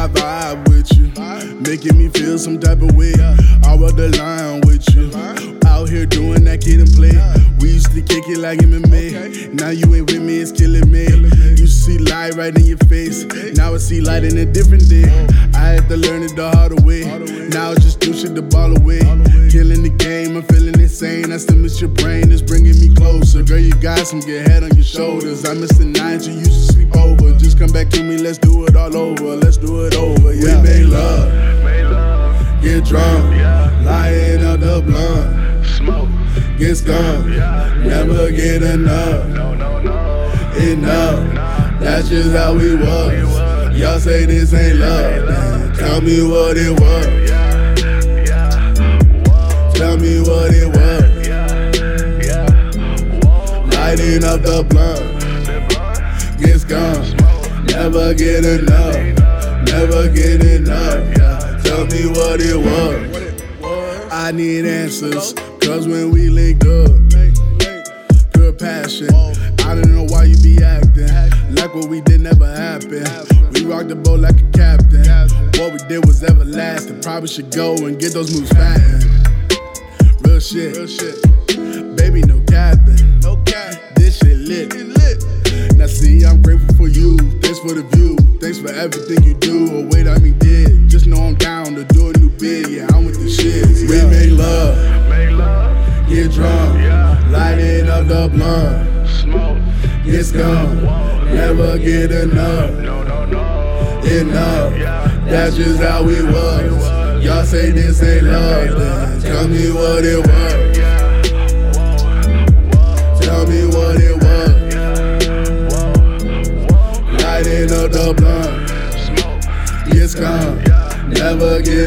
I vibe with you, making me feel some type of way. I walk the line with you, out here doing that Kid 'n Play. We used to kick it like MMA. Now you ain't with me, it's killing me. You see light right in your face. Now I see light in a different day. I had to learn it the hard way. Now I just do shit the ball away. Killing the game, I'm feeling insane. I still miss your brain, it's bringing me closer. Girl, you got some good head on your shoulders. I miss the nights you used to sleep over. Just come back to me, let's do it all over. Let's do it over. Yeah. We make love, get drunk, lighting up the blunt, Smoke. get skunked, never get enough. No, no, no. Enough, that's just how we was. Y'all say this ain't love, then tell me what it was. Tell me what it was. Lighting up the blunt, get skunked, never get enough, never get enough. Yeah. Tell me what it was. I need answers, cause when we linked up, good passion. I don't know why you be acting like what we did never happened. We rocked the boat like a captain. What we did was everlasting. Probably should go and get those moves fattened. Real shit. Real shit. Everything you do or wait I mean did. Just know I'm down to do a new bid. Yeah, I'm with the shit. We make love, get drunk, yeah. lighting up the blunt, smoke, get skunked, never get enough. No, no, no. Enough. That's just how we was. Y'all say this ain't love, then tell me what it was.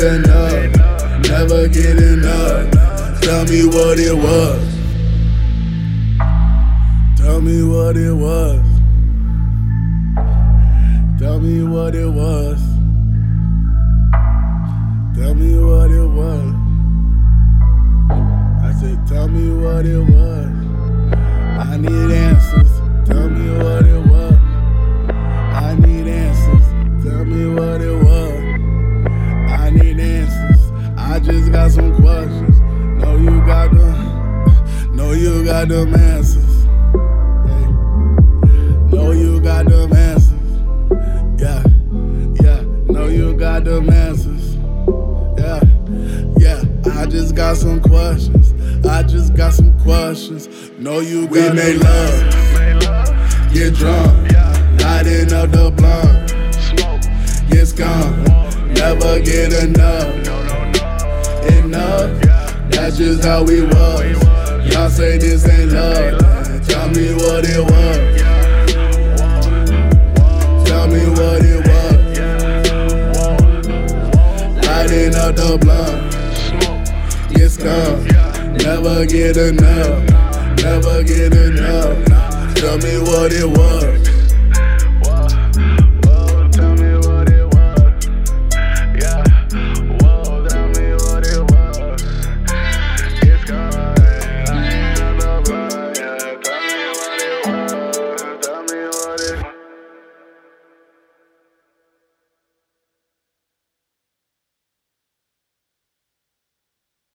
Get enough, never get enough. Tell me what it was. Tell me what it was. Tell me what it was. Tell me what it was. I said, tell me what it was. I need answers. Got some questions. No, you got them. No, you got them answers. Hey. No, you got them answers. Yeah, yeah. No, you got them answers. Yeah, yeah. I just got some questions. I just got some questions. No, you got we made love. Get drunk, lighting up the blunt. Smoke. Get skunked, never get enough. Enough, that's just how we was. Y'all say this ain't love, tell me what it was. Tell me what it was. Lighting up the blunt, get skunked, never get enough, never get enough. Tell me what it was.